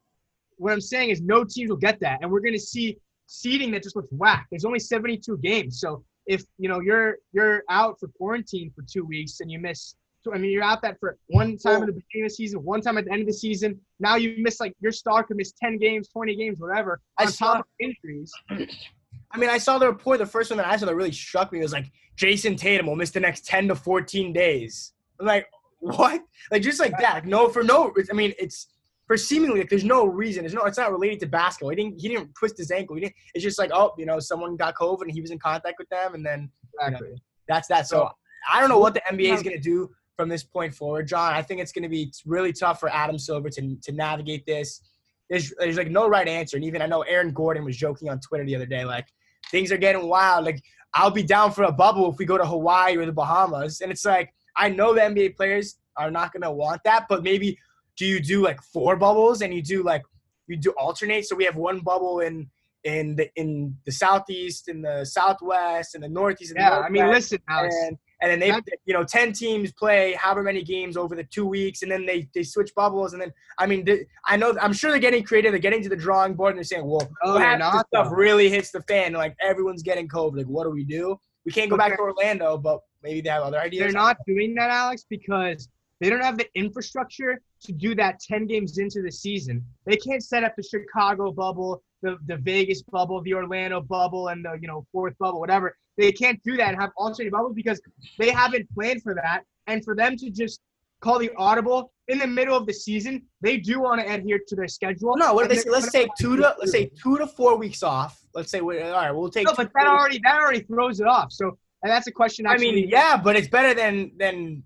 what I'm saying is no teams will get that, and we're gonna see seeding that just looks whack. There's only 72 games, so if you know you're you're out for quarantine for two weeks and you miss, so, I mean you're out that for one time at the beginning of the season, one time at the end of the season. Now you miss like your star could miss 10 games, 20 games, whatever. I on saw- top of injuries. I mean, I saw the report. The first one that I saw that really struck me was like Jayson Tatum will miss the next 10 to 14 days. I'm like, what? Like just like that. Like, no, for no. I mean, it's for seemingly like there's no reason. There's no. It's not related to basketball. He didn't. He didn't twist his ankle. He didn't. It's just like oh, you know, someone got COVID and he was in contact with them, and then Exactly. that's that. So I don't know what the NBA is going to do from this point forward, John. I think it's going to be really tough for Adam Silver to, to navigate this. There's, there's like no right answer. And even I know Aaron Gordon was joking on Twitter the other day, like things are getting wild. Like I'll be down for a bubble if we go to Hawaii or the Bahamas. And it's like I know the NBA players are not going to want that, but maybe do you do like four bubbles and you do like you do alternate? So we have one bubble in in the in the southeast, in the southwest, and the northeast. And the Yeah, I mean, listen, Alex. and and then they you know 10 teams play however many games over the two weeks and then they they switch bubbles and then i mean they, i know i'm sure they're getting creative they're getting to the drawing board and they're saying well Oh, what happens if stuff really hits the fan? Like everyone's getting covid. Like what do we do? We can't go back to orlando but maybe they have other ideas. They're not doing that, Alex, because they don't have the infrastructure to do that 10 games into the season. They can't set up the Chicago bubble, the, the Vegas bubble, the Orlando bubble, and the you know fourth bubble, whatever. They can't do that and have alternate bubbles because they haven't planned for that. And for them to just call the audible in the middle of the season, they do want to adhere to their schedule. no what they say let's take two to let's say two to four weeks off let's say all right we'll take No, but that already that already throws it off. So and that's a question. i mean yeah but it's better than than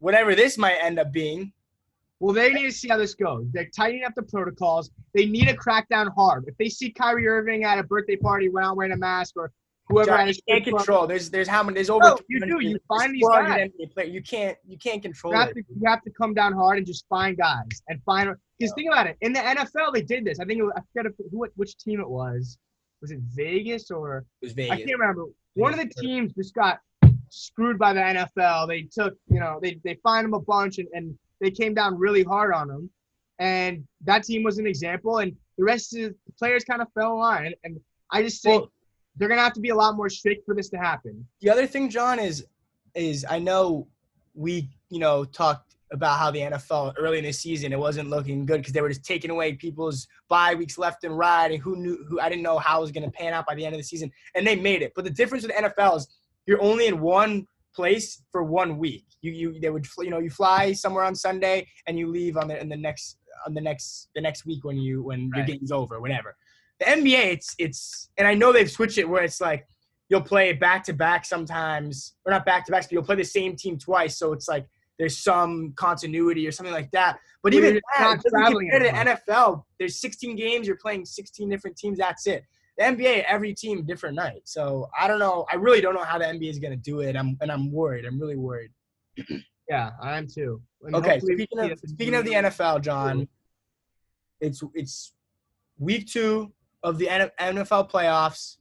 whatever this might end up being Well, they need to see how this goes. They're tightening up the protocols. They need to crack down hard. If they see Kyrie Irving at a birthday party without wearing a mask or whoever John, you can't control. There's there's how many? There's over. No, you do. You find these 400 guys. You can't you can't control you have, it. to, you have to come down hard and just find guys and find. Because think about it. In the NFL, they did this. I think it was, I forget who, which team it was. Was it Vegas or It was I can't remember. One of the teams just got screwed by the NFL. They took, you know, they they fined them a bunch and, and they came down really hard on them. and that team was an example, and the rest of the players kind of fell in line. And, and I just think Well- they're gonna have to be a lot more strict for this to happen. The other thing, John, is is I know we you know talked about how the NFL early in the season it wasn't looking good because they were just taking away people's bye weeks left and right, and who knew who I didn't know how it was going to pan out by the end of the season, and they made it. But the difference with the NFL is you're only in one place for one week. You you they would you know you fly somewhere on Sunday and you leave on the in the next on the next the next week when you when your Right. game's over, whatever. The NBA, it's it's and I know they've switched it where it's like you'll play back to back sometimes, or not back to backs, but you'll play the same team twice. So it's like there's some continuity or something like that. But even you're that, not it doesn't traveling compare to the. NFL. There's 16 games. You're playing 16 different teams. That's it. The NBA, every team different night. So I don't know. I really don't know how the NBA is going to do it. I'm and I'm worried. I'm really worried. Yeah, I am too. And Okay, speaking of speaking of the NFL, John, it's it's week two of the NFL playoffs.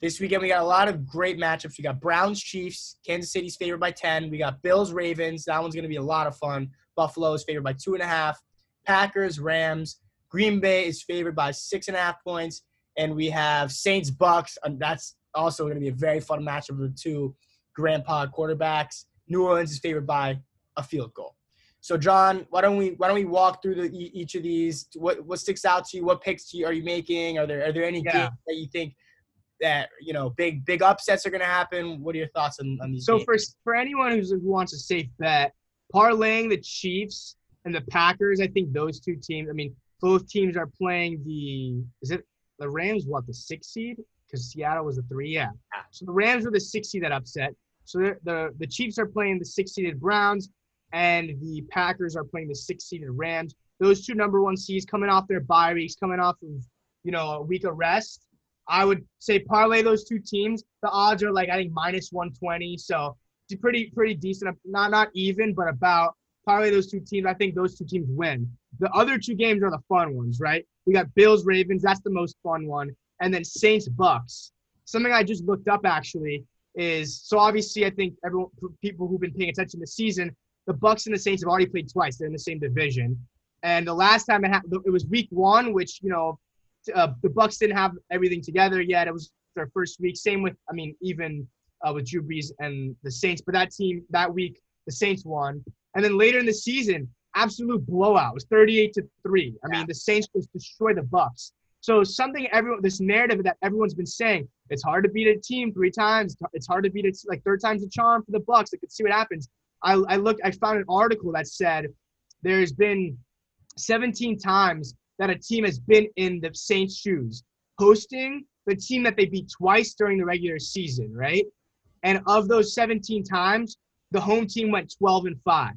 This weekend we got a lot of great matchups. We got Browns Chiefs, Kansas City's favored by ten. We got Bills Ravens. That one's gonna be a lot of fun. Buffalo is favored by two and a half. Packers Rams. Green Bay is favored by six and a half points, and we have Saints Bucks. And that's also gonna be a very fun matchup of the two grandpa quarterbacks. New Orleans is favored by a field goal. So, John, why don't we why don't we walk through the, each of these? What what sticks out to you? What picks you, are you making? Are there are there any Yeah. games that you think that you know big big upsets are going to happen? What are your thoughts on, on these? So games? for for anyone who's, who wants a safe bet, parlaying the Chiefs and the Packers, I think those two teams. I mean, both teams are playing the. Is it the Rams? What the six seed? Because Seattle was the three. Yeah. So the Rams were the six seed that upset. So the the, the Chiefs are playing the six seeded Browns, and the Packers are playing the six seeded Rams. Those two number one seeds coming off their bye weeks, coming off of you know a week of rest. I would say parlay those two teams. The odds are like I think minus 120, so it's pretty pretty decent. Not not even, but about parlay those two teams. I think those two teams win. The other two games are the fun ones, right? We got Bills Ravens. That's the most fun one, and then Saints Bucks. Something I just looked up actually is so obviously I think everyone people who've been paying attention this season, the Bucks and the Saints have already played twice. They're in the same division, and the last time it happened, it was Week One, which you know uh, the Bucks didn't have everything together yet. It was their first week. Same with, I mean, even uh, with Drew Brees and the Saints. But that team that week, the Saints won. And then later in the season, absolute blowout. It was 38 to three. I mean, the Saints just destroyed the Bucks. So something everyone, this narrative that everyone's been saying, it's hard to beat a team three times. It's hard to beat it like third time's a charm for the Bucks. I could see what happens. I, I looked, I found an article that said there's been 17 times that a team has been in the Saints' shoes, hosting the team that they beat twice during the regular season, right? And of those 17 times, the home team went 12 and 5.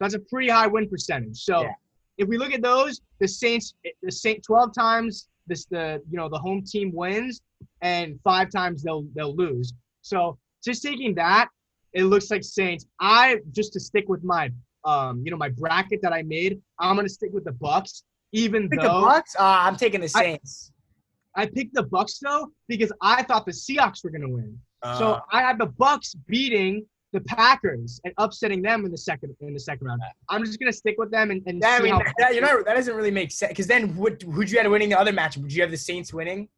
That's a pretty high win percentage. So Yeah. if we look at those, the Saints the Saint 12 times this the you know the home team wins and 5 times they'll they'll lose. So just taking that, it looks like Saints. I just to stick with my um you know my bracket that I made, I'm going to stick with the Bucks even Pick though the Bucks. Uh, I'm taking the Saints. I picked the Bucks though because I thought the Seahawks were going to win. so Uh, I had the Bucks beating the Packers and upsetting them in the second in the second round. I'm just gonna stick with them and, and yeah, I mean, how that, you know, that doesn't really make sense. Because then, what, who'd you have winning the other match? Would you have the Saints winning?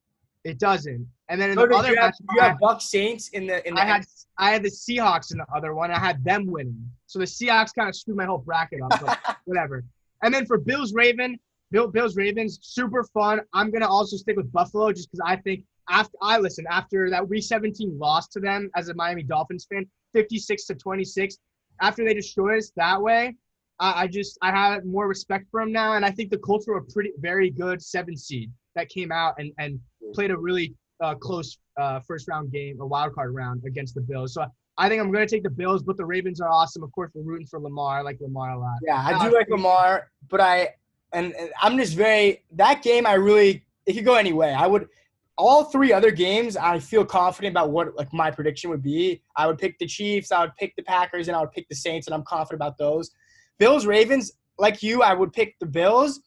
It doesn't. And then in Or the other you have, match, you have Bucks Saints in the in the I had I had the Seahawks in the other one. I had them winning. So the Seahawks kind of screwed my whole bracket up. But whatever. And then for Bills Raven, Bill, Bills Ravens, super fun. I'm gonna also stick with Buffalo just because I think after I listen after that Week 17 loss to them as a Miami Dolphins fan, 56 to 26. After they destroyed us that way, I, I just I have more respect for them now, and I think the Colts were a pretty very good seven seed that came out and and played a really uh, close uh, first round game, a wild card round against the Bills. So I think I'm going to take the Bills, but the Ravens are awesome. Of course, we're rooting for Lamar. I like Lamar a lot. Yeah, I do like Lamar, but I and, and I'm just very that game. I really it could go any way. I would all three other games. I feel confident about what like my prediction would be. I would pick the Chiefs, I would pick the Packers, and I would pick the Saints, and I'm confident about those. Bills Ravens, like you, I would pick the Bills,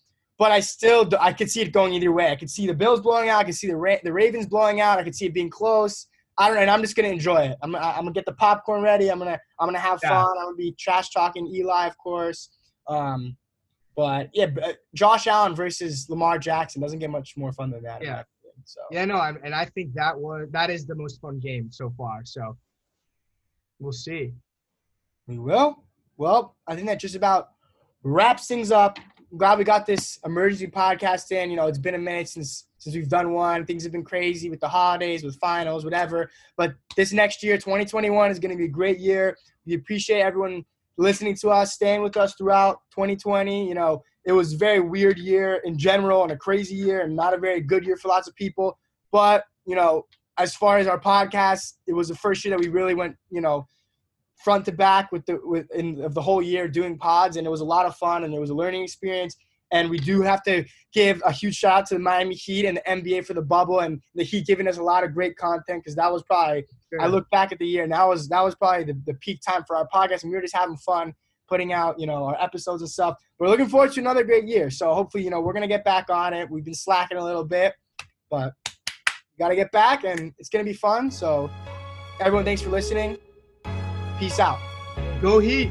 but I still I could see it going either way. I could see the Bills blowing out. I could see the Ra- the Ravens blowing out. I could see it being close. I don't know, and I'm just gonna enjoy it. I'm, I'm gonna get the popcorn ready. I'm gonna I'm gonna have Yeah. fun. I'm gonna be trash talking Eli, of course. Um, But yeah, uh, Josh Allen versus Lamar Jackson doesn't get much more fun than that. Yeah. So Yeah, no, I'm, and I think that was that is the most fun game so far. So we'll see. we will. Well, I think that just about wraps things up. I'm glad we got this emergency podcast in. You know, it's been a minute since since we've done one. Things have been crazy with the holidays, with finals, whatever. But this next year, 2021, is going to be a great year. We appreciate everyone listening to us, staying with us throughout 2020. You know, it was a very weird year in general and a crazy year and not a very good year for lots of people. But, you know, as far as our podcast, it was the first year that we really went, you know, front to back with the with in of the whole year doing pods and it was a lot of fun and it was a learning experience and we do have to give a huge shout out to the Miami Heat and the NBA for the bubble and the Heat giving us a lot of great content because that was probably I look back at the year and that was that was probably the, the peak time for our podcast and we were just having fun putting out you know our episodes and stuff. We're looking forward to another great year. So hopefully you know we're gonna get back on it. We've been slacking a little bit, but we gotta get back and it's gonna be fun. So everyone, thanks for listening. Peace out. Go Heat.